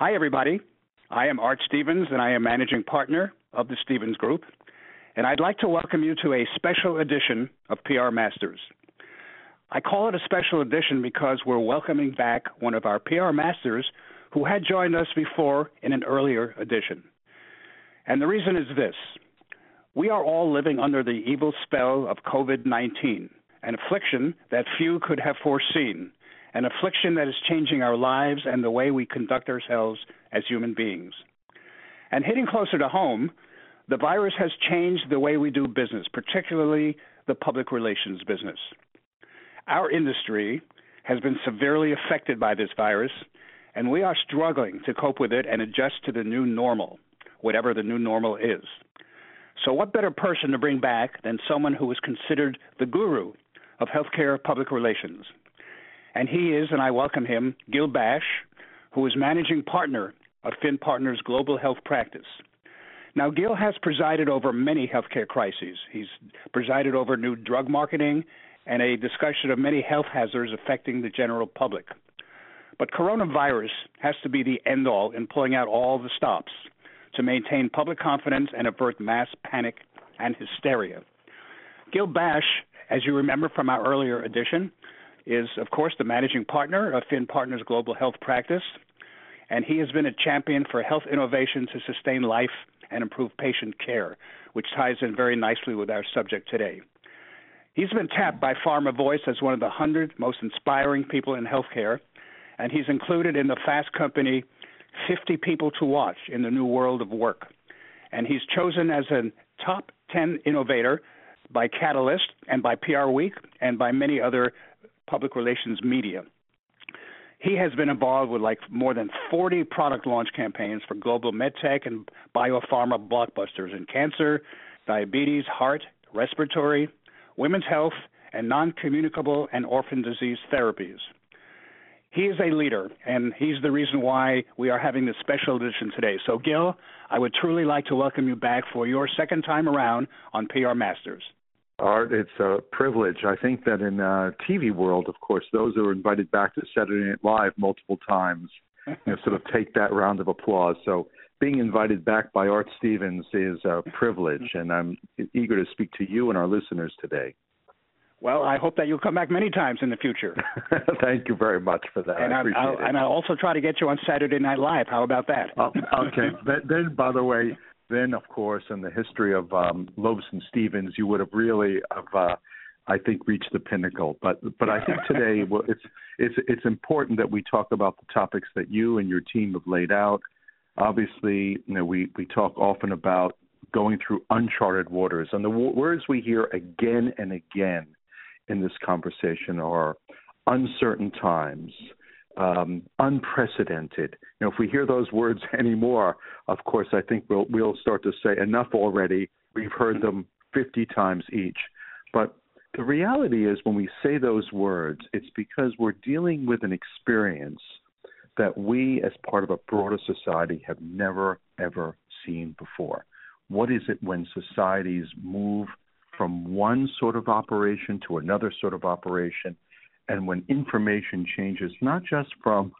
Hi, everybody. I am Art Stevens, and I am managing partner of the Stevens Group. And I'd like to welcome you to a special edition of PR Masters. I call it a special edition because we're welcoming back one of our PR Masters who had joined us before in an earlier edition. And the reason is this we are all living under the evil spell of COVID 19, an affliction that few could have foreseen an affliction that is changing our lives and the way we conduct ourselves as human beings. And hitting closer to home, the virus has changed the way we do business, particularly the public relations business. Our industry has been severely affected by this virus, and we are struggling to cope with it and adjust to the new normal, whatever the new normal is. So, what better person to bring back than someone who is considered the guru of healthcare public relations? And he is, and I welcome him, Gil Bashe, who is managing partner of Finn Partners Global Health Practice. Now, Gil has presided over many healthcare crises. He's presided over new drug marketing and a discussion of many health hazards affecting the general public. But coronavirus has to be the end all in pulling out all the stops to maintain public confidence and avert mass panic and hysteria. Gil Bashe, as you remember from our earlier edition, is, of course, the managing partner of Finn Partners Global Health Practice, and he has been a champion for health innovation to sustain life and improve patient care, which ties in very nicely with our subject today. He's been tapped by Pharma Voice as one of the 100 most inspiring people in healthcare, and he's included in the Fast Company 50 People to Watch in the New World of Work. And he's chosen as a top 10 innovator by Catalyst and by PR Week and by many other public relations media. He has been involved with like more than 40 product launch campaigns for global medtech and biopharma blockbusters in cancer, diabetes, heart, respiratory, women's health, and non communicable and orphan disease therapies. He is a leader, and he's the reason why we are having this special edition today. So, Gil, I would truly like to welcome you back for your second time around on PR Masters. Art, it's a privilege. I think that in uh, TV world, of course, those who are invited back to Saturday Night Live multiple times, you know, sort of take that round of applause. So being invited back by Art Stevens is a privilege, and I'm eager to speak to you and our listeners today. Well, I hope that you'll come back many times in the future. Thank you very much for that. And I appreciate I'll, it. And I'll also try to get you on Saturday Night Live. How about that? Uh, okay. then, by the way, then of course in the history of um, and Stevens, you would have really have, uh, I think, reached the pinnacle. But but I think today well, it's it's it's important that we talk about the topics that you and your team have laid out. Obviously, you know, we we talk often about going through uncharted waters, and the w- words we hear again and again in this conversation are uncertain times, um, unprecedented. You know, if we hear those words anymore, of course, I think we'll we'll start to say enough already. We've heard them 50 times each. But the reality is, when we say those words, it's because we're dealing with an experience that we, as part of a broader society, have never ever seen before. What is it when societies move from one sort of operation to another sort of operation? And when information changes, not just from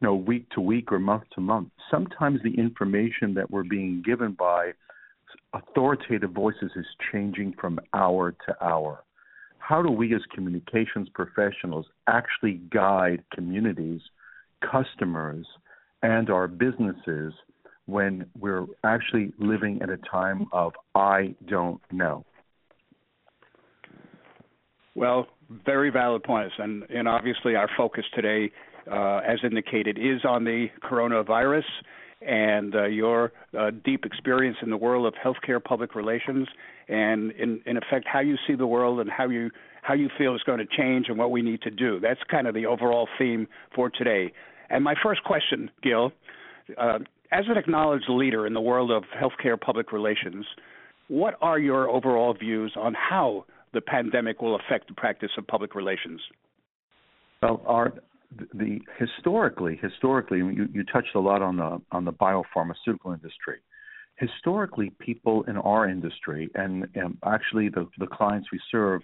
you know week to week or month to month, sometimes the information that we're being given by authoritative voices is changing from hour to hour. How do we as communications professionals actually guide communities, customers, and our businesses when we're actually living at a time of I don't know? Well, very valid points, and and obviously our focus today, uh, as indicated, is on the coronavirus and uh, your uh, deep experience in the world of healthcare public relations, and in in effect how you see the world and how you how you feel is going to change and what we need to do. That's kind of the overall theme for today. And my first question, Gil, uh, as an acknowledged leader in the world of healthcare public relations, what are your overall views on how the pandemic will affect the practice of public relations? Well, the historically, historically, you, you touched a lot on the on the biopharmaceutical industry. Historically, people in our industry and, and actually the, the clients we serve,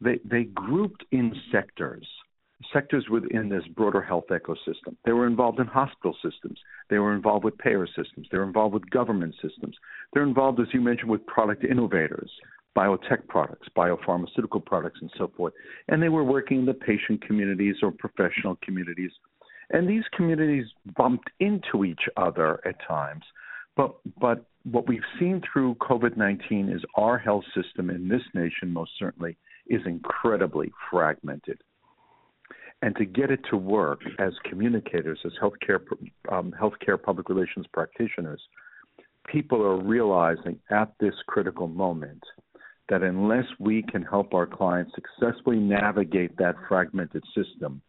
they they grouped in sectors sectors within this broader health ecosystem. They were involved in hospital systems. They were involved with payer systems. They were involved with government systems. They're involved, as you mentioned, with product innovators, biotech products, biopharmaceutical products, and so forth. And they were working in the patient communities or professional communities. And these communities bumped into each other at times. But, but what we've seen through COVID 19 is our health system in this nation, most certainly, is incredibly fragmented and to get it to work as communicators, as healthcare um, healthcare public relations practitioners, people are realizing at this critical moment that unless we can help our clients successfully navigate that fragmented system,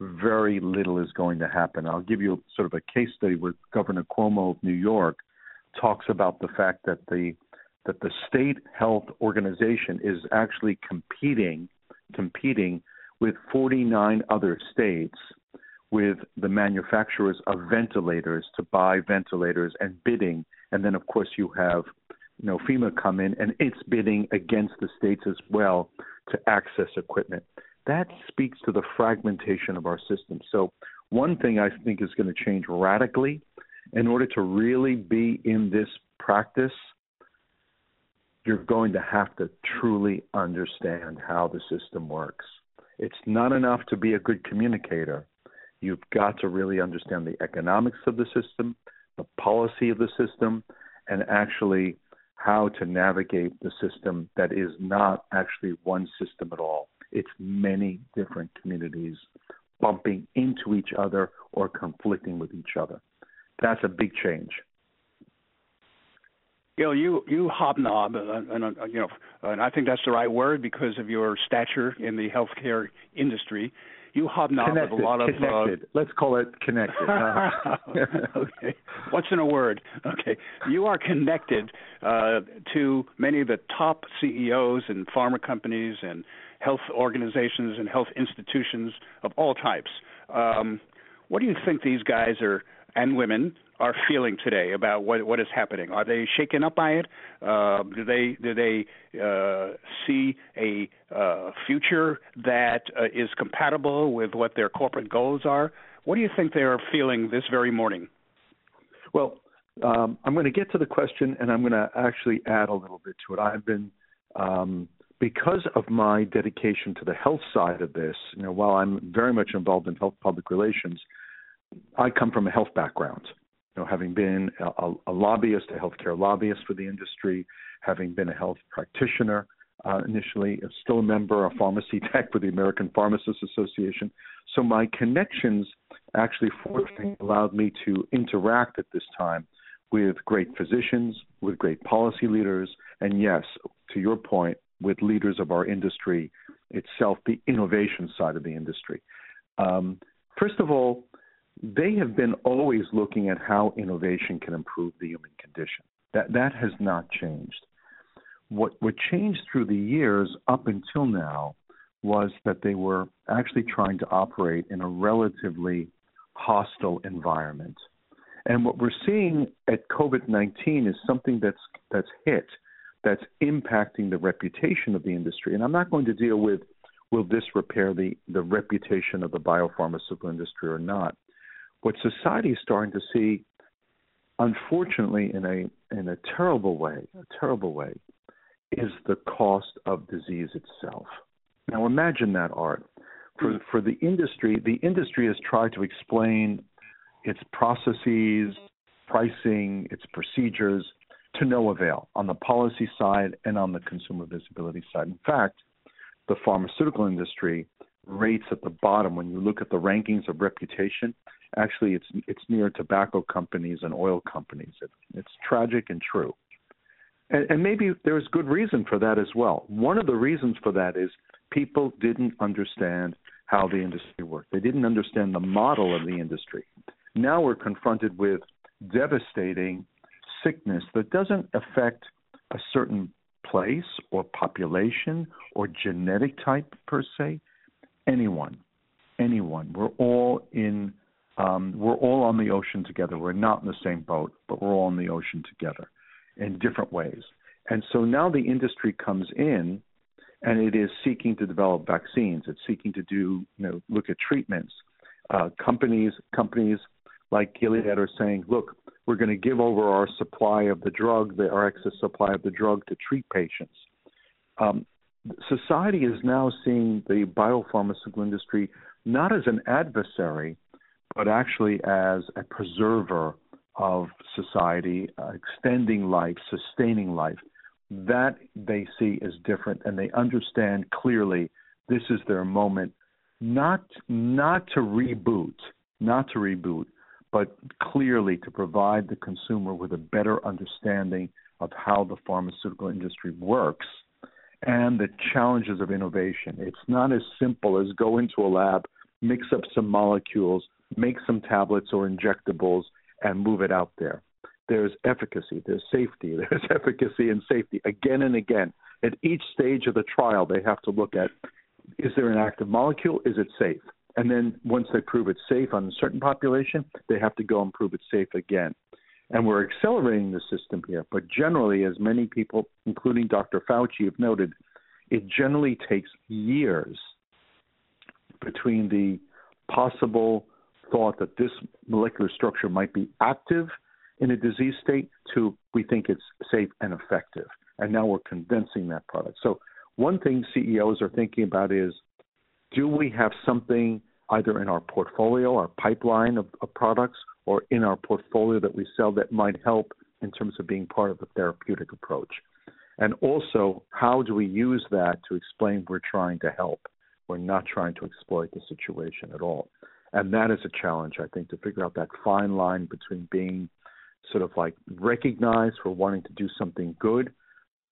very little is going to happen. I'll give you sort of a case study where Governor Cuomo of New York talks about the fact that the that the state health organization is actually competing competing with 49 other states with the manufacturers of ventilators to buy ventilators and bidding and then of course you have you know FEMA come in and it's bidding against the states as well to access equipment. That speaks to the fragmentation of our system. So one thing i think is going to change radically in order to really be in this practice you're going to have to truly understand how the system works. It's not enough to be a good communicator. You've got to really understand the economics of the system, the policy of the system, and actually how to navigate the system that is not actually one system at all. It's many different communities bumping into each other or conflicting with each other. That's a big change. Gil, you you hobnob, uh, and uh, you know, and I think that's the right word because of your stature in the healthcare industry. You hobnob connected, with a lot of. Uh, connected. Uh, Let's call it connected. okay. What's in a word? Okay. You are connected uh, to many of the top CEOs and pharma companies and health organizations and health institutions of all types. Um, what do you think these guys are and women are feeling today about what what is happening? Are they shaken up by it? Uh, do they do they uh, see a uh, future that uh, is compatible with what their corporate goals are? What do you think they are feeling this very morning? Well, um, I'm going to get to the question, and I'm going to actually add a little bit to it. I've been um, because of my dedication to the health side of this. You know, while I'm very much involved in health public relations. I come from a health background know, having been a, a lobbyist, a healthcare lobbyist for the industry, having been a health practitioner uh, initially, still a member of pharmacy tech for the American Pharmacists Association. So my connections actually fortunately allowed me to interact at this time with great physicians, with great policy leaders, and yes, to your point, with leaders of our industry itself, the innovation side of the industry. Um, first of all, they have been always looking at how innovation can improve the human condition. That that has not changed. What what changed through the years up until now was that they were actually trying to operate in a relatively hostile environment. And what we're seeing at COVID-19 is something that's that's hit that's impacting the reputation of the industry. And I'm not going to deal with will this repair the, the reputation of the biopharmaceutical industry or not what society is starting to see, unfortunately, in a in a terrible way, a terrible way, is the cost of disease itself. Now imagine that art. For for the industry, the industry has tried to explain its processes, pricing, its procedures to no avail on the policy side and on the consumer visibility side. In fact, the pharmaceutical industry rates at the bottom when you look at the rankings of reputation Actually, it's it's near tobacco companies and oil companies. It, it's tragic and true. And, and maybe there's good reason for that as well. One of the reasons for that is people didn't understand how the industry worked. They didn't understand the model of the industry. Now we're confronted with devastating sickness that doesn't affect a certain place or population or genetic type per se. Anyone, anyone. We're all in um, we're all on the ocean together. We're not in the same boat, but we're all in the ocean together in different ways. And so now the industry comes in and it is seeking to develop vaccines. It's seeking to do, you know, look at treatments. Uh, companies companies like Gilead are saying, look, we're going to give over our supply of the drug, the, our excess supply of the drug, to treat patients. Um, society is now seeing the biopharmaceutical industry not as an adversary, but actually as a preserver of society, uh, extending life, sustaining life. That they see as different, and they understand clearly this is their moment, not not to reboot, not to reboot, but clearly to provide the consumer with a better understanding of how the pharmaceutical industry works and the challenges of innovation. It's not as simple as go into a lab, mix up some molecules, make some tablets or injectables, and move it out there. There's efficacy, there's safety, there's efficacy and safety again and again. At each stage of the trial, they have to look at is there an active molecule? Is it safe? And then once they prove it's safe on a certain population, they have to go and prove it's safe again. And we're accelerating the system here. But generally, as many people, including Dr. Fauci, have noted, it generally takes years between the possible thought that this molecular structure might be active in a disease state to we think it's safe and effective. And now we're condensing that product. So, one thing CEOs are thinking about is do we have something either in our portfolio, our pipeline of, of products, or in our portfolio that we sell that might help in terms of being part of the therapeutic approach? And also, how do we use that to explain we're trying to help? We're not trying to exploit the situation at all. And that is a challenge, I think, to figure out that fine line between being sort of like recognized for wanting to do something good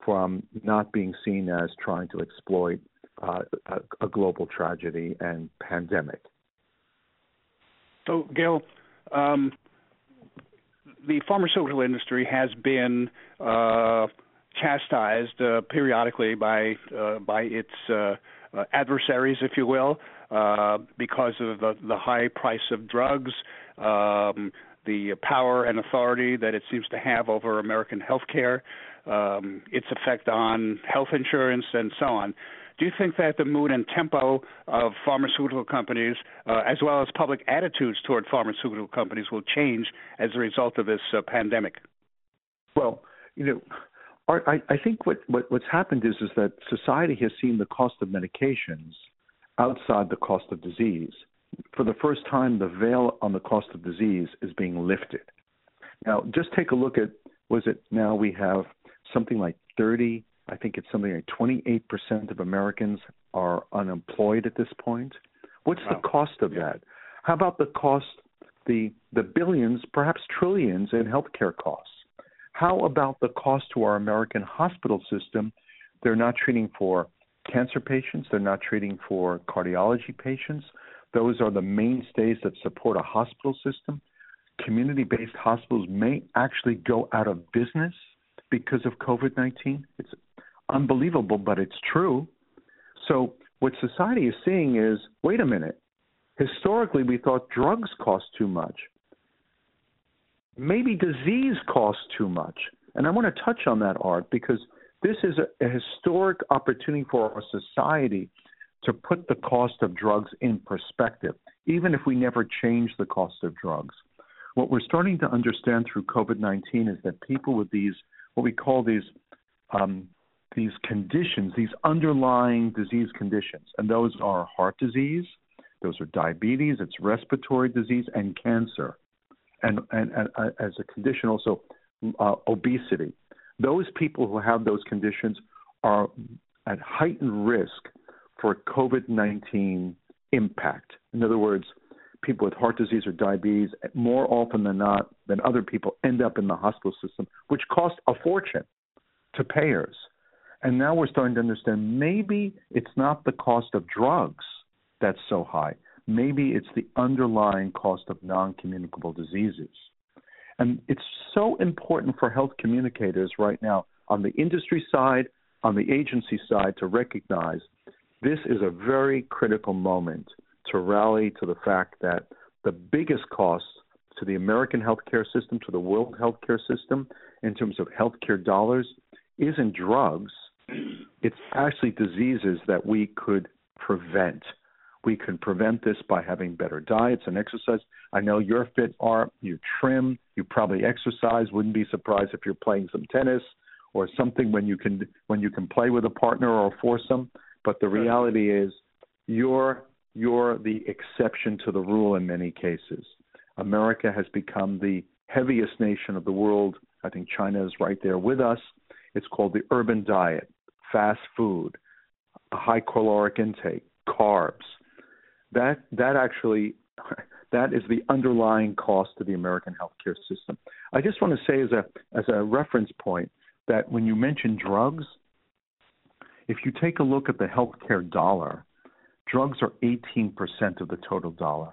from not being seen as trying to exploit uh, a, a, global tragedy and pandemic. So, Gail, um, the pharmaceutical industry has been uh, chastised uh, periodically by uh, by its uh, uh, adversaries, if you will, because of the, the high price of drugs. Um, the power and authority that it seems to have over American healthcare, um, its effect on health insurance, and so on. Do you think that the mood and tempo of pharmaceutical companies, uh, as well as public attitudes toward pharmaceutical companies, will change as a result of this uh, pandemic? Well, you know, I, I think what, what, what's happened is is that society has seen the cost of medications outside the cost of disease. For the first time, the veil on the cost of disease is being lifted. Now, just take a look at was it now we have something like 30, I think it's something like 28% of Americans are unemployed at this point. What's wow. the cost of that? How about the cost, the the billions, perhaps trillions in healthcare costs? How about the cost to our American hospital system? They're not treating for cancer patients, they're not treating for cardiology patients. Those are the mainstays that support a hospital system. Community based hospitals may actually go out of business because of COVID 19. It's unbelievable, but it's true. So, what society is seeing is wait a minute. Historically, we thought drugs cost too much maybe disease costs too much. And I want to touch on that, Art, because this is a, a historic opportunity for our society to put the cost of drugs in perspective, even if we never change the cost of drugs. What we're starting to understand through COVID 19 is that people with these, what we call these, um, these conditions, these underlying disease conditions, and those are heart disease, those are diabetes, it's respiratory disease, and cancer and, and, and uh, as a condition also uh, obesity. Those people who have those conditions are at heightened risk for COVID 19 impact. In other words, people with heart disease or diabetes, more often than not, than other people, end up in the hospital system, which costs a fortune to payers. And now we're starting to understand maybe it's not the cost of drugs that's so high maybe it's the underlying cost of non communicable diseases. And it's so important for health communicators right now on the industry side, on the agency side, to recognize this is a very critical moment to rally to the fact that the biggest cost to the American healthcare system, to the world healthcare system, in terms of healthcare dollars, isn't drugs, it's actually diseases that we could prevent. We can prevent this by having better diets and exercise. I know you're fit, Art. You trim. You probably exercise. Wouldn't be surprised if you're playing some tennis or something when you can when you can play with a partner or a foursome. But the reality is, you're you're the exception to the rule in many cases. America has become the heaviest nation of the world. I think China is right there with us. It's called the urban diet, fast food, a high caloric intake, carbs. That that actually that is the underlying cost to the American healthcare system. I just want to say as a as a reference point that when you mention drugs, if you take a look at the healthcare dollar, drugs are 18% of the total dollar.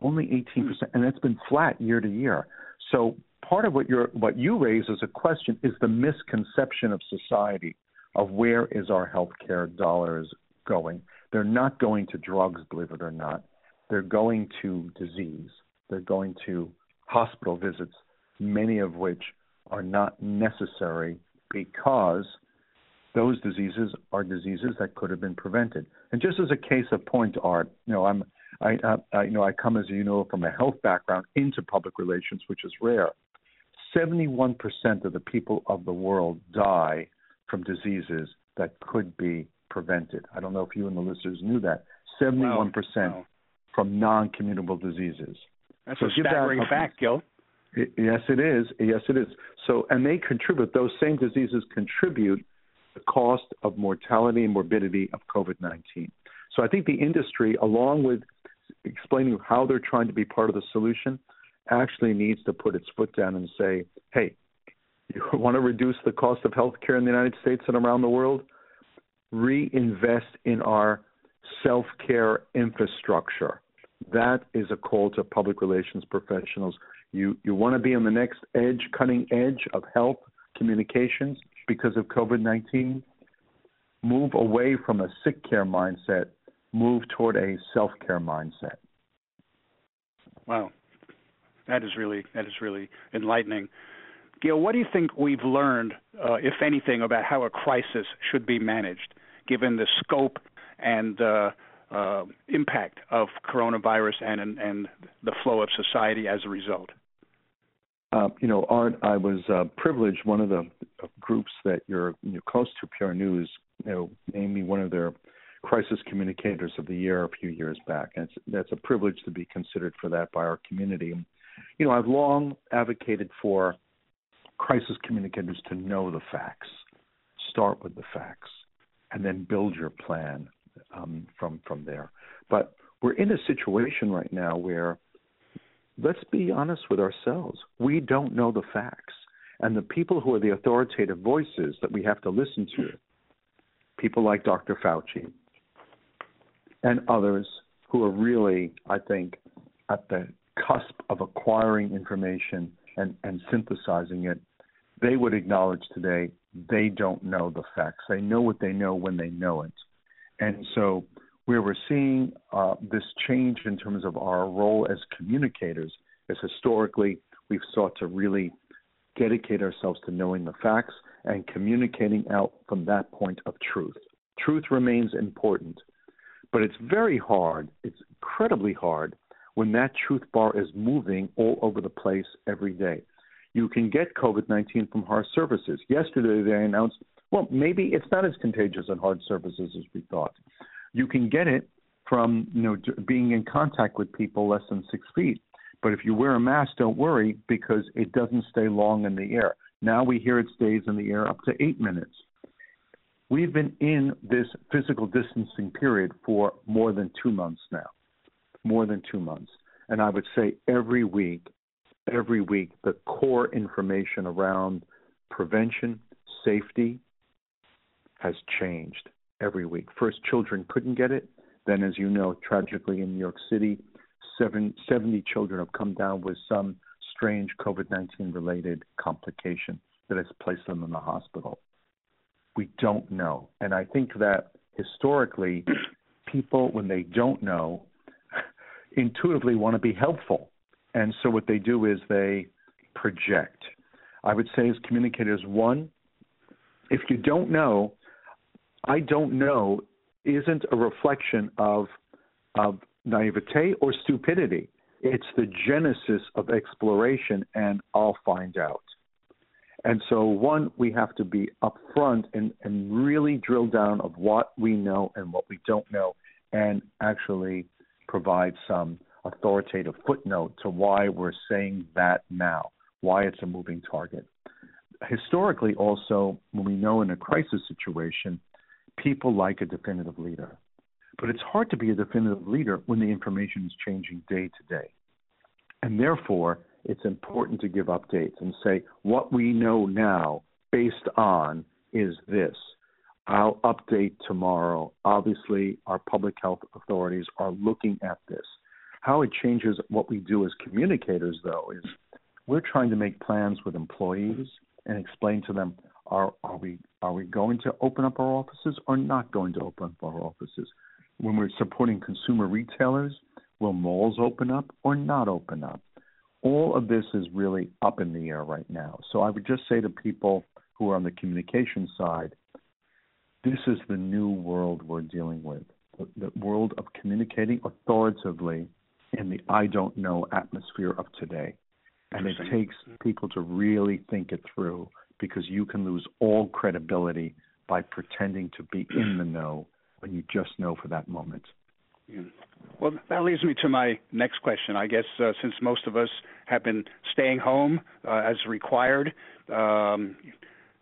Only 18%, hmm. and that's been flat year to year. So part of what you what you raise as a question is the misconception of society of where is our healthcare dollars going. They're not going to drugs, believe it or not. They're going to disease. They're going to hospital visits, many of which are not necessary because those diseases are diseases that could have been prevented. And just as a case of point, Art, you know, I'm I, I, you know, I come as you know from a health background into public relations, which is rare. 71% of the people of the world die from diseases that could be prevented. I don't know if you and the listeners knew that. 71% wow. From non communicable diseases. That's so a staggering that, fact, Gil. It, yes, it is. Yes, it is. So, and they contribute, those same diseases contribute the cost of mortality and morbidity of COVID 19. So I think the industry, along with explaining how they're trying to be part of the solution, actually needs to put its foot down and say, hey, you want to reduce the cost of healthcare in the United States and around the world? Reinvest in our self care infrastructure. That is a call to public relations professionals. You, you want to be on the next edge, cutting edge of health communications because of COVID 19? Move away from a sick care mindset, move toward a self care mindset. Wow. That is really that is really enlightening. Gil, what do you think we've learned, uh, if anything, about how a crisis should be managed, given the scope and uh, uh, impact of coronavirus and, and, and the flow of society as a result? Uh, you know, Art, I was uh, privileged. One of the groups that you're, you're close to, PR News, you know, named me one of their crisis communicators of the year a few years back, and that's a privilege to be considered for that by our community. You know, I've long advocated for crisis communicators to know the facts, start with the facts, and then build your plan um, from from there. But we're in a situation right now where, let's be honest with ourselves, we don't know the facts, and the people who are the authoritative voices that we have to listen to, people like Dr. Fauci, and others who are really, I think, at the cusp of acquiring information and, and synthesizing it, they would acknowledge today they don't know the facts. They know what they know when they know it. And so, where we're seeing uh, this change in terms of our role as communicators is historically we've sought to really dedicate ourselves to knowing the facts and communicating out from that point of truth. Truth remains important, but it's very hard, it's incredibly hard when that truth bar is moving all over the place every day. You can get COVID 19 from hard surfaces. Yesterday, they announced, well, maybe it's not as contagious on hard surfaces as we thought. You can get it from you know being in contact with people less than six feet. But if you wear a mask, don't worry because it doesn't stay long in the air. Now we hear it stays in the air up to eight minutes. We've been in this physical distancing period for more than two months now. More than two months. And I would say every week, every week, the core information around prevention, safety has changed every week. First, children couldn't get it. Then, as you know, tragically in New York City, seven, 70 children have come down with some strange COVID 19 related complication that has placed them in the hospital we don't know. And I think that historically, people, when they don't know, intuitively want to be helpful. And so what they do is they project. I would say, as communicators, one, if you don't know, I don't know isn't a reflection of of naivete or stupidity. It's the genesis of exploration, and I'll find out. And so, one, we have to be upfront and, and really drill down of what we know and what we don't know, and actually provide some authoritative footnote to why we're saying that now, why it's a moving target. Historically, also, when we know in a crisis situation, people like a definitive leader. But it's hard to be a definitive leader when the information is changing day to day. And therefore, it's important to give updates and say what we know now based on is this. I'll update tomorrow. Obviously, our public health authorities are looking at this. How it changes what we do as communicators, though, is we're trying to make plans with employees and explain to them are, are we are we going to open up our offices or not going to open up our offices? When we're supporting consumer retailers, will malls open up or not open up? All of this is really up in the air right now. So I would just say to people who are on the communication side, this is the new world we're dealing with. The, the world of communicating authoritatively in the I don't know atmosphere of today. And it takes people to really think it through because you can lose all credibility by pretending to be in the know when you just know for that moment. Yeah. Well, that leads me to my next question. I guess uh, since most of us have been staying home uh, as required, um,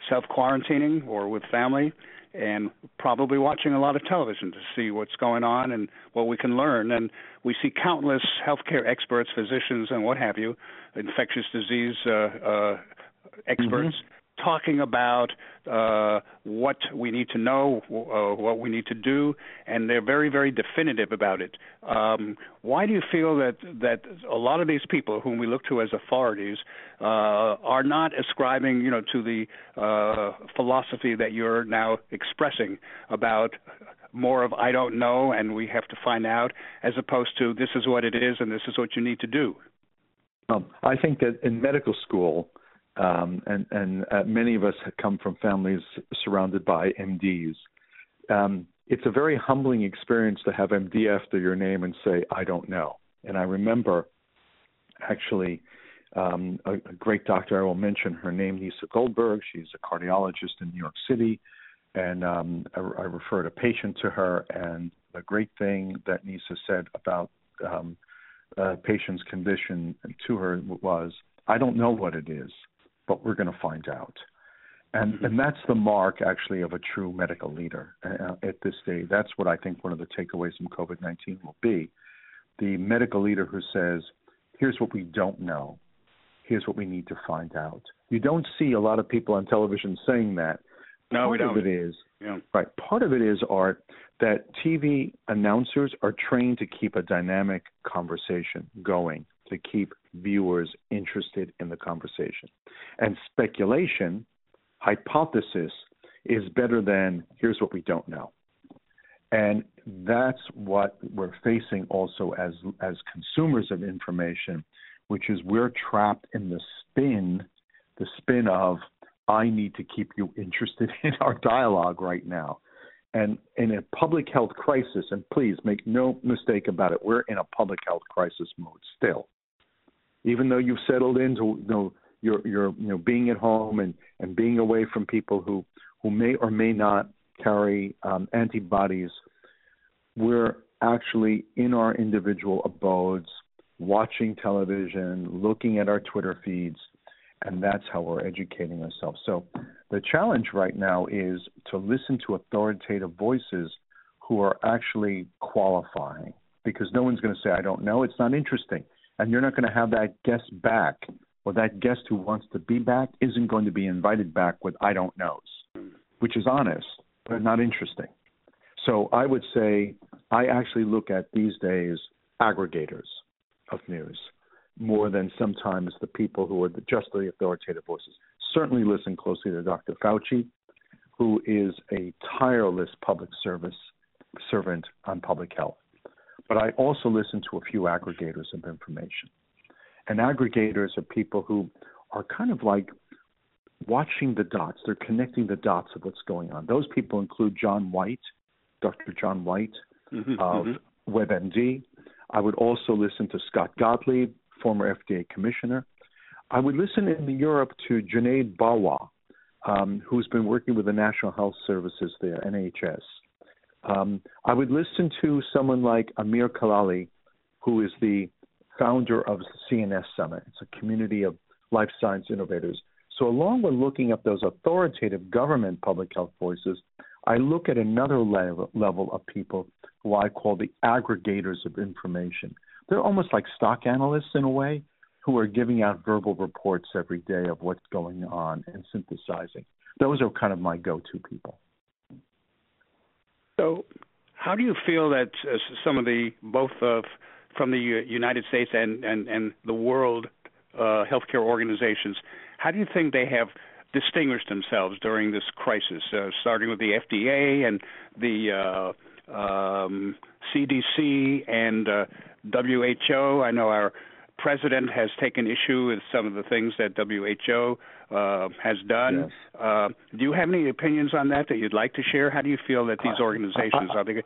self quarantining or with family, and probably watching a lot of television to see what's going on and what we can learn. And we see countless healthcare experts, physicians, and what have you, infectious disease uh, uh, experts. Mm-hmm talking about uh, what we need to know, uh, what we need to do, and they're very, very definitive about it. Um, why do you feel that that a lot of these people, whom we look to as authorities, uh, are not ascribing, you know, to the uh, philosophy that you're now expressing about more of I don't know and we have to find out, as opposed to this is what it is and this is what you need to do? Um, I think that in medical school um, and and uh, many of us come from families surrounded by MDs. Um, it's a very humbling experience to have MD after your name and say, "I don't know." And I remember, actually, um, a, a great doctor. I will mention her name, Nieca Goldberg. She's a cardiologist in New York City, and um, I, I referred a patient to her. And the great thing that Nieca said about um, a patient's condition to her was, "I don't know what it is but we're going to find out. And mm-hmm. and that's the mark actually of a true medical leader uh, at this stage. That's what I think one of the takeaways from COVID nineteen will be. The medical leader who says, "Here's what we don't know. Here's what we need to find out." You don't see a lot of people on television saying that. No, part we don't. of it is yeah. right. Part of it is art that TV announcers are trained to keep a dynamic conversation going to keep viewers interested in the conversation. And speculation, hypothesis, is better than here's what we don't know. And that's what we're facing also as as consumers of information, which is we're trapped in the spin, the spin of I need to keep you interested in our dialogue right now. And in a public health crisis, and please make no mistake about it, we're in a public health crisis mode still even though you've settled into you know your your you know being at home and and being away from people who who may or may not carry um, antibodies, we're actually in our individual abodes, watching television, looking at our Twitter feeds, and that's how we're educating ourselves. So the challenge right now is to listen to authoritative voices who are actually qualifying because no one's going to say, I don't know. It's not interesting and you're not going to have that guest back or that guest who wants to be back isn't going to be invited back with I don't knows, which is honest but not interesting. So I would say I actually look at these days aggregators of news more than sometimes the people who are just the authoritative voices. Certainly listen closely to Dr. Fauci, who is a tireless public service servant on public health. But I also listen to a few aggregators of information. And aggregators are people who are kind of like watching the dots. They're connecting the dots of what's going on. Those people include John Whyte, Dr. John Whyte mm-hmm, of mm-hmm. WebMD. I would also listen to Scott Gottlieb, former FDA commissioner. I would listen in Europe to Junaid Bajwa, um, who's been working with the National Health Services there, NHS. Um, I would listen to someone like Amir Kalali, who is the founder of CNS Summit. It's a community of life science innovators. So, along with looking at those authoritative government public health voices, I look at another level, level of people who I call the aggregators of information. They're almost like stock analysts in a way who are giving out verbal reports every day of what's going on and synthesizing. Those are kind of my go to people. So, how do you feel that uh, some of the both of from the United States and and and the world uh, healthcare organizations, how do you think they have distinguished themselves during this crisis, uh, starting with the FDA and the uh, um, CDC and uh, WHO? I know our president has taken issue with some of the things that WHO uh, has done. Yes. Uh, do you have any opinions on that that you'd like to share? How do you feel that these organizations are they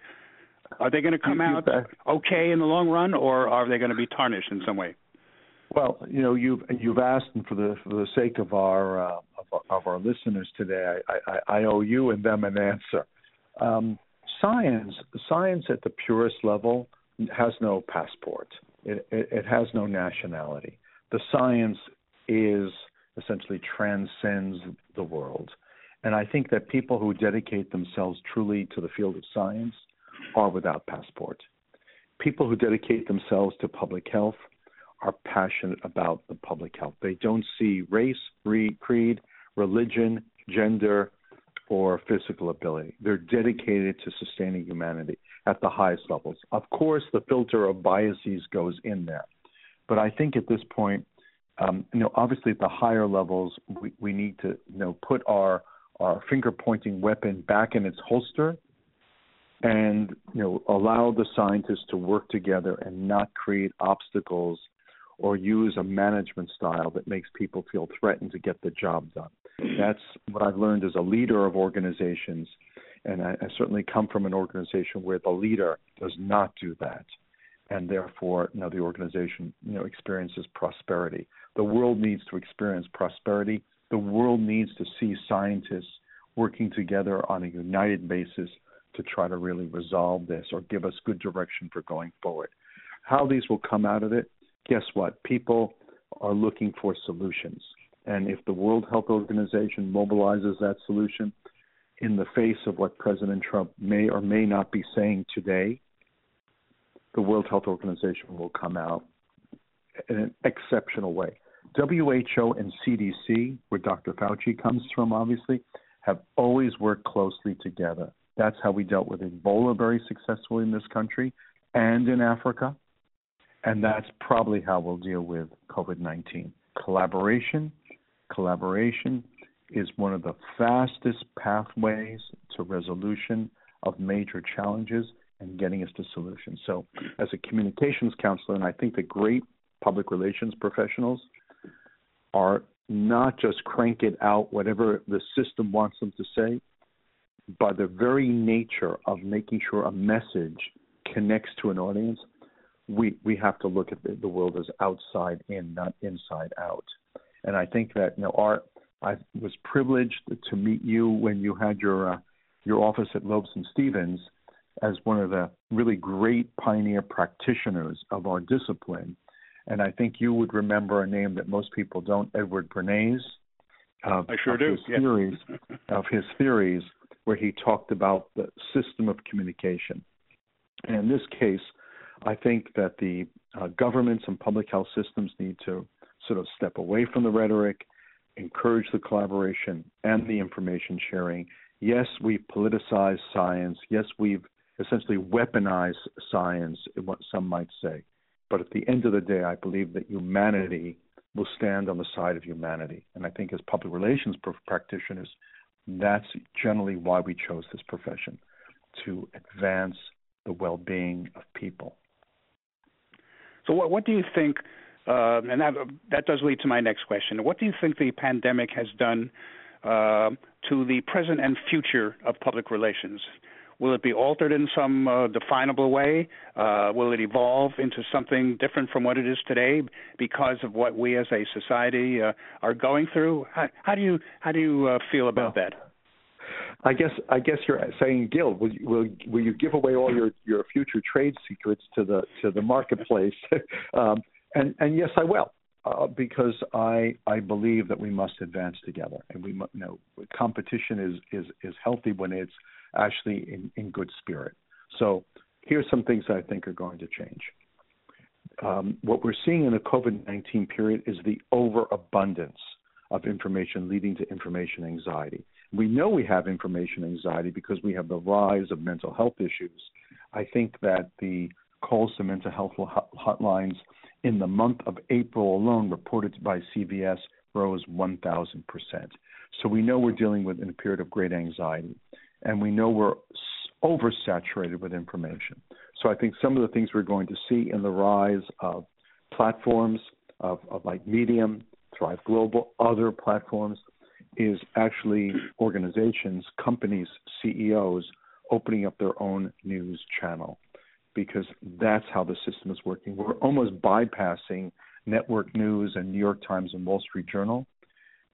are they going to come out okay in the long run, or are they going to be tarnished in some way? Well, you know, you've you've asked, and for the for the sake of our uh, of, our, of our listeners today, I, I, I owe you and them an answer. Um, science, science at the purest level has no passport. It, it, it has no nationality. The science is essentially transcends the world. And I think that people who dedicate themselves truly to the field of science are without passport. People who dedicate themselves to public health are passionate about the public health. They don't see race, creed, religion, gender, or physical ability. They're dedicated to sustaining humanity at the highest levels. Of course, the filter of biases goes in there. But I think at this point, um, you know, obviously at the higher levels, we, we need to, you know, put our our finger pointing weapon back in its holster and you know allow the scientists to work together and not create obstacles or use a management style that makes people feel threatened to get the job done. That's what I've learned as a leader of organizations, and I, I certainly come from an organization where the leader does not do that, and therefore, you know, the organization you know experiences prosperity. The world needs to experience prosperity. The world needs to see scientists working together on a united basis to try to really resolve this or give us good direction for going forward. How these will come out of it, guess what? People are looking for solutions. And if the World Health Organization mobilizes that solution in the face of what President Trump may or may not be saying today, the World Health Organization will come out in an exceptional way. WHO and CDC, where Dr. Fauci comes from, obviously, have always worked closely together. That's how we dealt with Ebola very successfully in this country and in Africa. And that's probably how we'll deal with COVID 19. Collaboration, collaboration is one of the fastest pathways to resolution of major challenges and getting us to solutions. So, as a communications counselor, and I think the great public relations professionals are not just crank it out whatever the system wants them to say, by the very nature of making sure a message connects to an audience, we we have to look at the, the world as outside in, not inside out. And I think that you know, our I was privileged to meet you when you had your uh, your office at Lobsenz Stevens as one of the really great pioneer practitioners of our discipline. And I think you would remember a name that most people don't, Edward Bernays. Of, I sure do. His yes. theories, of his theories, where he talked about the system of communication. And in this case, I think that the uh, governments and public health systems need to sort of step away from the rhetoric, encourage the collaboration and the information sharing. Yes, we've politicized science. Yes, we've essentially weaponized science, what some might say. But at the end of the day, I believe that humanity will stand on the side of humanity. And I think as public relations practitioners, that's generally why we chose this profession to advance the well being of people. So, what, what do you think uh, and that that does lead to my next question. What do you think the pandemic has done uh, to the present and future of public relations? Will it be altered in some uh, definable way? Uh, will it evolve into something different from what it is today because of what we as a society uh, are going through? How, how, do you how do you uh, feel about well, that? I guess I guess you're saying, Gil, will you, will will you give away all your your future trade secrets to the to the marketplace? um, and and yes, I will, uh, because I I believe that we must advance together, and we you know competition is is is healthy when it's actually in in good spirit. So here's some things I think are going to change. Um, what we're seeing in the COVID 19 period is the overabundance of information leading to information anxiety. We know we have information anxiety because we have the rise of mental health issues. I think that the calls to mental health hotlines in the month of April alone, reported by CVS, rose 1,000%. So we know we're dealing with a period of great anxiety, and we know we're oversaturated with information. So I think some of the things we're going to see in the rise of platforms of, of like Medium, Thrive Global, other platforms is actually organizations, companies, CEOs opening up their own news channel because that's how the system is working. We're almost bypassing network news and New York Times and Wall Street Journal,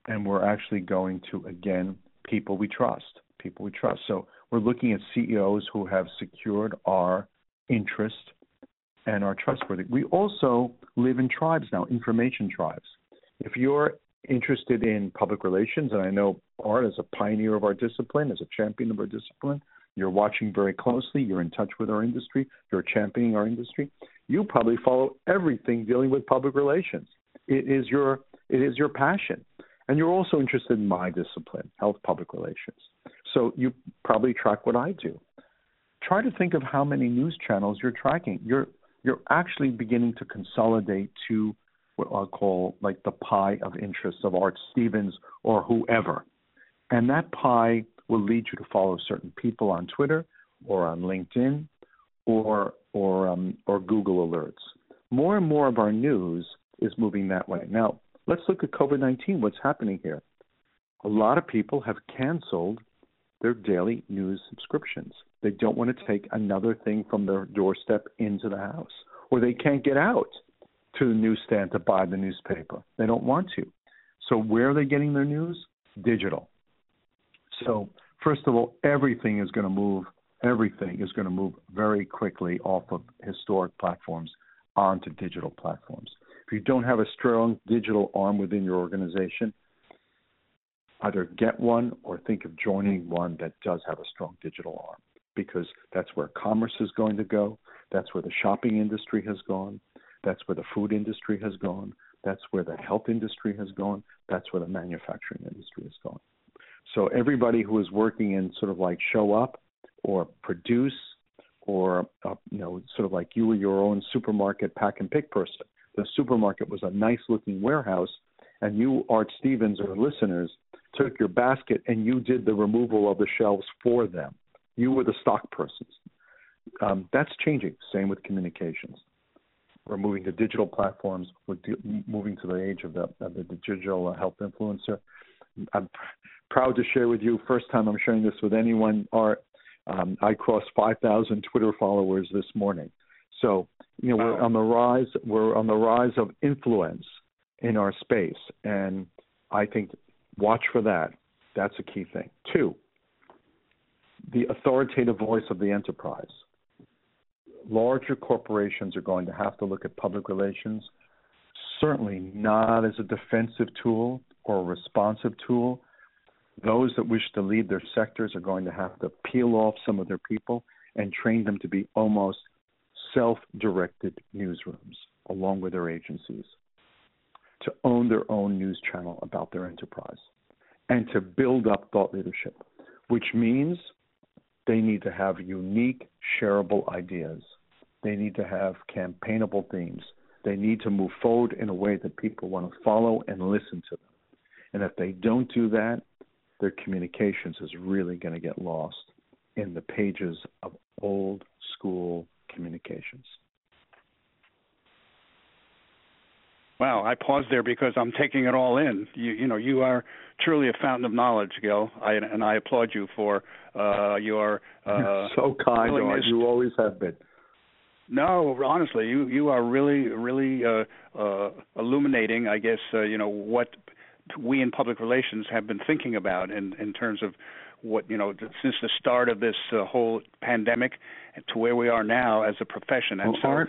and we're actually going to, again, people we trust. People we trust. So we're looking at CEOs who have secured our interest and are trustworthy. We also live in tribes now, information tribes. If you're interested in public relations, and I know Art is a pioneer of our discipline, as a champion of our discipline, you're watching very closely, you're in touch with our industry, you're championing our industry. You probably follow everything dealing with public relations. It is your it is your passion. And you're also interested in my discipline, health public relations. So you probably track what I do. Try to think of how many news channels you're tracking. You're you're actually beginning to consolidate to what I'll call like the pie of interests of Art Stevens or whoever. And that pie will lead you to follow certain people on Twitter or on LinkedIn or or um, or Google alerts. More and more of our news is moving that way. Now, let's look at COVID-19. What's happening here? A lot of people have canceled their daily news subscriptions. They don't want to take another thing from their doorstep into the house, or they can't get out to the newsstand to buy the newspaper. They don't want to. So where are they getting their news? Digital. So first of all, everything is going to move. Everything is going to move very quickly off of historic platforms onto digital platforms. If you don't have a strong digital arm within your organization, either get one or think of joining one that does have a strong digital arm because that's where commerce is going to go. That's where the shopping industry has gone. That's where the food industry has gone. That's where the health industry has gone. That's where the manufacturing industry has gone. So everybody who is working in sort of like show up or produce or uh, you know sort of like you were your own supermarket pack and pick person. The supermarket was a nice looking warehouse, and you, Art Stevens, or listeners, took your basket and you did the removal of the shelves for them. You were the stock persons. Um, that's changing. Same with communications. We're moving to digital platforms. We're de- moving to the age of the, of the digital health influencer. I'm proud to share with you. First time I'm sharing this with anyone. Art, um, I crossed 5,000 Twitter followers this morning. So you know wow. we're on the rise. We're on the rise of influence in our space, and I think watch for that. That's a key thing. Two, the authoritative voice of the enterprise larger corporations are going to have to look at public relations, certainly not as a defensive tool or a responsive tool. Those that wish to lead their sectors are going to have to peel off some of their people and train them to be almost self directed newsrooms along with their agencies, to own their own news channel about their enterprise, and to build up thought leadership, which means they need to have unique, shareable ideas. They need to have campaignable themes. They need to move forward in a way that people want to follow and listen to them. And if they don't do that, their communications is really going to get lost in the pages of old school communications. Wow, I paused there because I'm taking it all in. You, you know, you are truly a fountain of knowledge, Gil, I, and I applaud you for uh, your uh, so kind. Art. You always have been. No, honestly, you you are really really uh, uh, illuminating. I guess uh, you know what we in public relations have been thinking about in in terms of what you know since the start of this uh, whole pandemic to where we are now as a profession. And well, so, Art,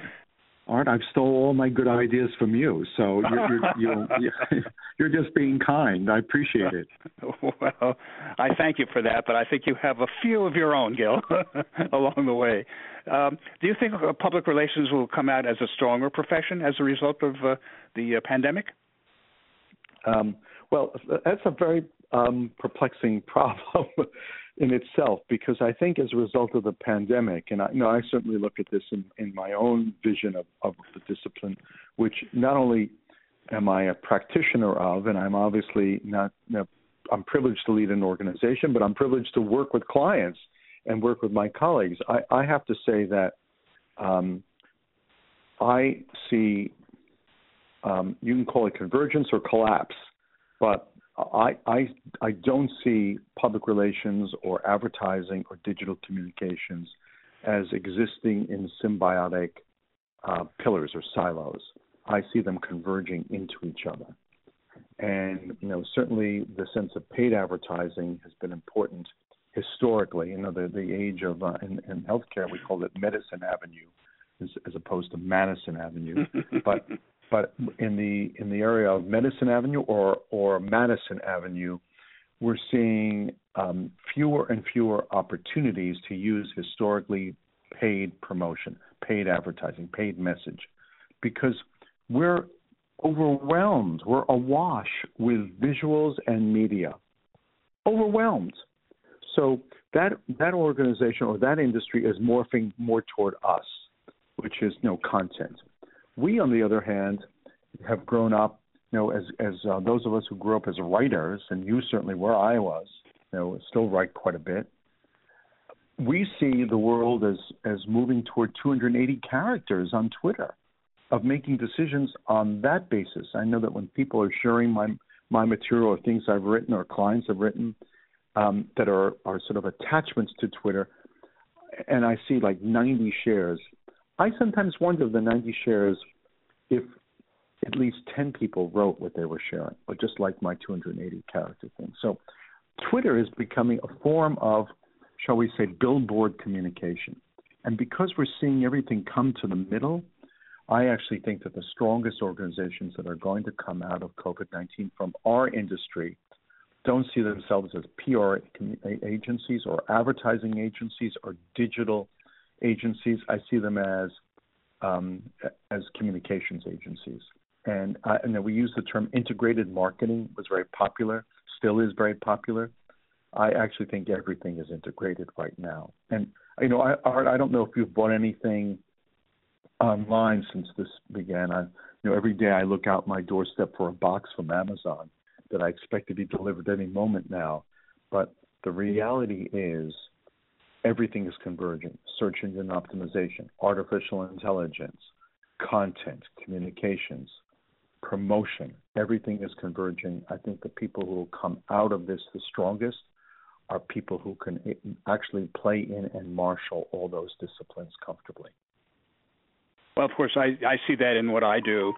Art, I've stole all my good ideas from you, so you're you're, you're, you're just being kind. I appreciate it. Well, I thank you for that, but I think you have a few of your own, Gil, along the way. Um, do you think uh, public relations will come out as a stronger profession as a result of uh, the uh, pandemic? Um, well, that's a very um, perplexing problem in itself because I think as a result of the pandemic, and I, you know, I certainly look at this in, in my own vision of, of the discipline, which not only am I a practitioner of, and I'm obviously not, you know, I'm privileged to lead an organization, but I'm privileged to work with clients and work with my colleagues. I, I have to say that um, I see, um, you can call it convergence or collapse, but I, I, I don't see public relations or advertising or digital communications as existing in symbiotic uh, pillars or silos. I see them converging into each other. And you know, certainly the sense of paid advertising has been important historically. You know, the the age of uh, in, in healthcare we call it Medicine Avenue, as, as opposed to Madison Avenue. but but in the in the area of Medicine Avenue or or Madison Avenue, we're seeing um, fewer and fewer opportunities to use historically paid promotion, paid advertising, paid message, because we're overwhelmed, we're awash with visuals and media, overwhelmed. So that that organization or that industry is morphing more toward us, which is know content. We, on the other hand, have grown up, you know, as as uh, those of us who grew up as writers, and you certainly were. I was, you know, still write quite a bit. We see the world as as moving toward 280 characters on Twitter, of making decisions on that basis. I know that when people are sharing my my material or things I've written or clients have written um, that are are sort of attachments to Twitter, and I see like 90 shares. I sometimes wonder the 90 shares if at least 10 people wrote what they were sharing, but just like my 280 character thing. So Twitter is becoming a form of, shall we say, billboard communication. And because we're seeing everything come to the middle, I actually think that the strongest organizations that are going to come out of COVID 19 from our industry don't see themselves as PR agencies or advertising agencies or digital agencies. I see them as um, as communications agencies. And, uh, and then we use the term integrated marketing was very popular, still is very popular. I actually think everything is integrated right now. And you know, I Art, I don't know if you've bought anything online since this began. I, you know, every day I look out my doorstep for a box from Amazon that I expect to be delivered any moment now. But the reality is, everything is converging: search engine optimization, artificial intelligence, content, communications, promotion. Everything is converging. I think the people who will come out of this the strongest are people who can actually play in and marshal all those disciplines comfortably. Well, of course, I, I see that in what I do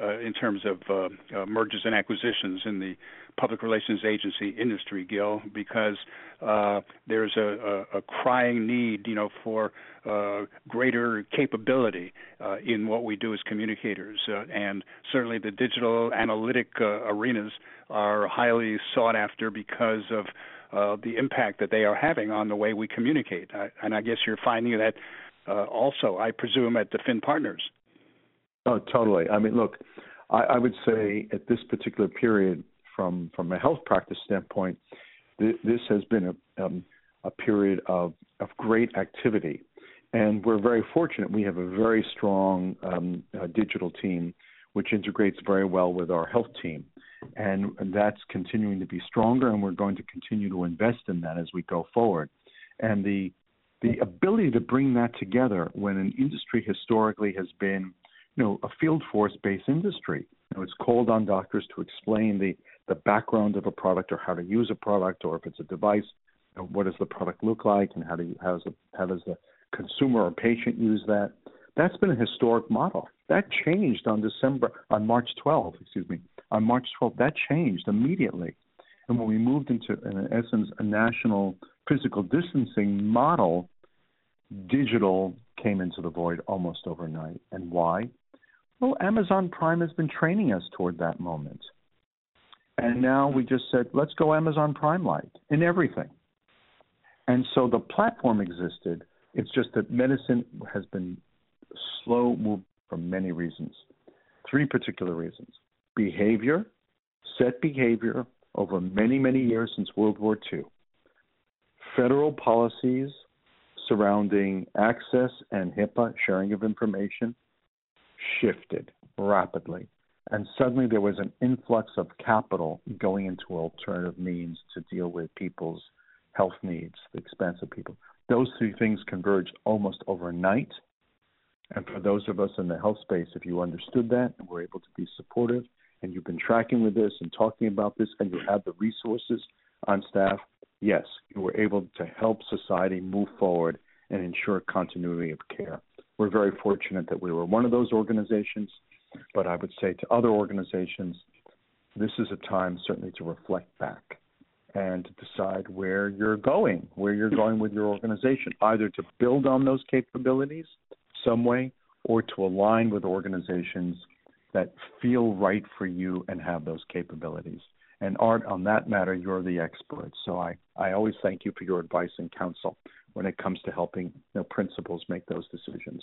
uh, in terms of uh, uh, mergers and acquisitions in the public relations agency industry, Gil, because uh, there's a, a, a, crying need, you know, for uh, greater capability uh, in what we do as communicators, and certainly the digital analytic arenas are highly sought after because of the impact that they are having on the way we communicate. I, and I guess you're finding that also, I presume, at the Finn Partners. Oh, totally. I mean, look, I, I would say at this particular period, from from a health practice standpoint, th- this has been a um, a period of of great activity, and we're very fortunate. We have a very strong um, uh, digital team, which integrates very well with our health team, and, and that's continuing to be stronger. And we're going to continue to invest in that as we go forward. And the the ability to bring that together when an industry historically has been you know, a field force based industry. You know, it's called on doctors to explain the the background of a product or how to use a product or if it's a device, you know, what does the product look like and how do you, how does the, how does the consumer or patient use that? That's been a historic model. That changed on December on March 12th, excuse me. On March 12th, that changed immediately. And when we moved into, in essence, a national physical distancing model, digital came into the void almost overnight. And why? Well, Amazon Prime has been training us toward that moment. And now we just said, let's go Amazon Prime Light in everything. And so the platform existed. It's just that medicine has been slow move for many reasons. Three particular reasons behavior, set behavior over many, many years since World War II, federal policies surrounding access and HIPAA, sharing of information, shifted rapidly. And suddenly there was an influx of capital going into alternative means to deal with people's health needs, the expense of people. Those three things converged almost overnight. And for those of us in the health space, if you understood that and were able to be supportive, and you've been tracking with this and talking about this, and you have the resources on staff, yes, you were able to help society move forward and ensure continuity of care. We're very fortunate that we were one of those organizations, but I would say to other organizations, this is a time certainly to reflect back and to decide where you're going, where you're going with your organization, either to build on those capabilities some way or to align with organizations that feel right for you and have those capabilities. And Art, on that matter, you're the expert. So I, I always thank you for your advice and counsel when it comes to helping you know, principals make those decisions.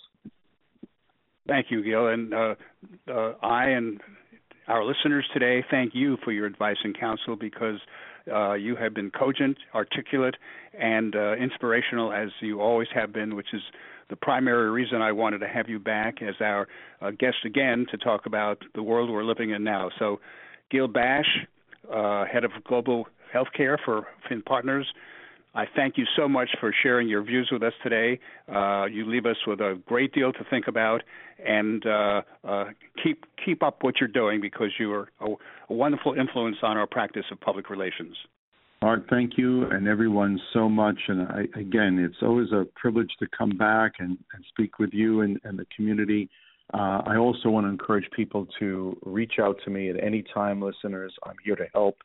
Thank you, Gil. And uh, uh, I and our listeners today thank you for your advice and counsel because uh, you have been cogent, articulate, and uh, inspirational as you always have been, which is the primary reason I wanted to have you back as our uh, guest again to talk about the world we're living in now. So, Gil Bashe, uh, head of global healthcare for Finn Partners. I thank you so much for sharing your views with us today. Uh, you leave us with a great deal to think about, and uh, uh, keep keep up what you're doing because you are a, a, wonderful influence on our practice of public relations. Art, thank you and everyone so much. And I, again, it's always a privilege to come back and, and speak with you and, and the community. Uh, I also want to encourage people to reach out to me at any time, listeners. I'm here to help.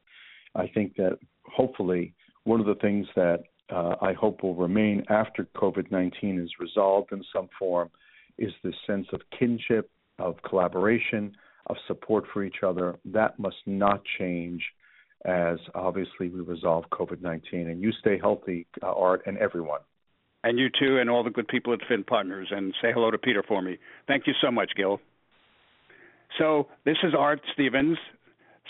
I think that hopefully one of the things that uh, I hope will remain after COVID 19 is resolved in some form is this sense of kinship, of collaboration, of support for each other. That must not change as obviously we resolve COVID 19. And you stay healthy, uh, Art, and everyone. And you too, and all the good people at Finn Partners. And say hello to Peter for me. Thank you so much, Gil. So, this is Art Stevens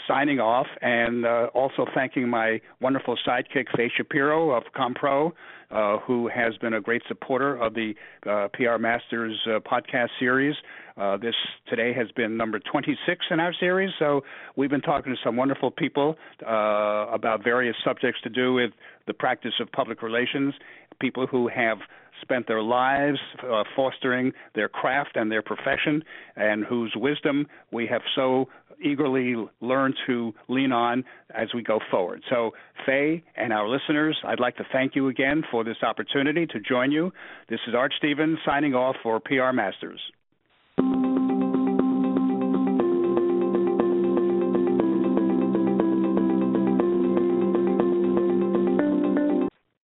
signing off and uh, also thanking my wonderful sidekick, Faye Shapiro of CommPRO, uh, who has been a great supporter of the uh, PR Masters uh, podcast series. Uh, this today has been number 26 in our series, so we've been talking to some wonderful people uh, about various subjects to do with the practice of public relations, people who have spent their lives uh, fostering their craft and their profession, and whose wisdom we have so eagerly learned to lean on as we go forward. So, Faye and our listeners, I'd like to thank you again for this opportunity to join you. This is Art Stevens signing off for PR Masters.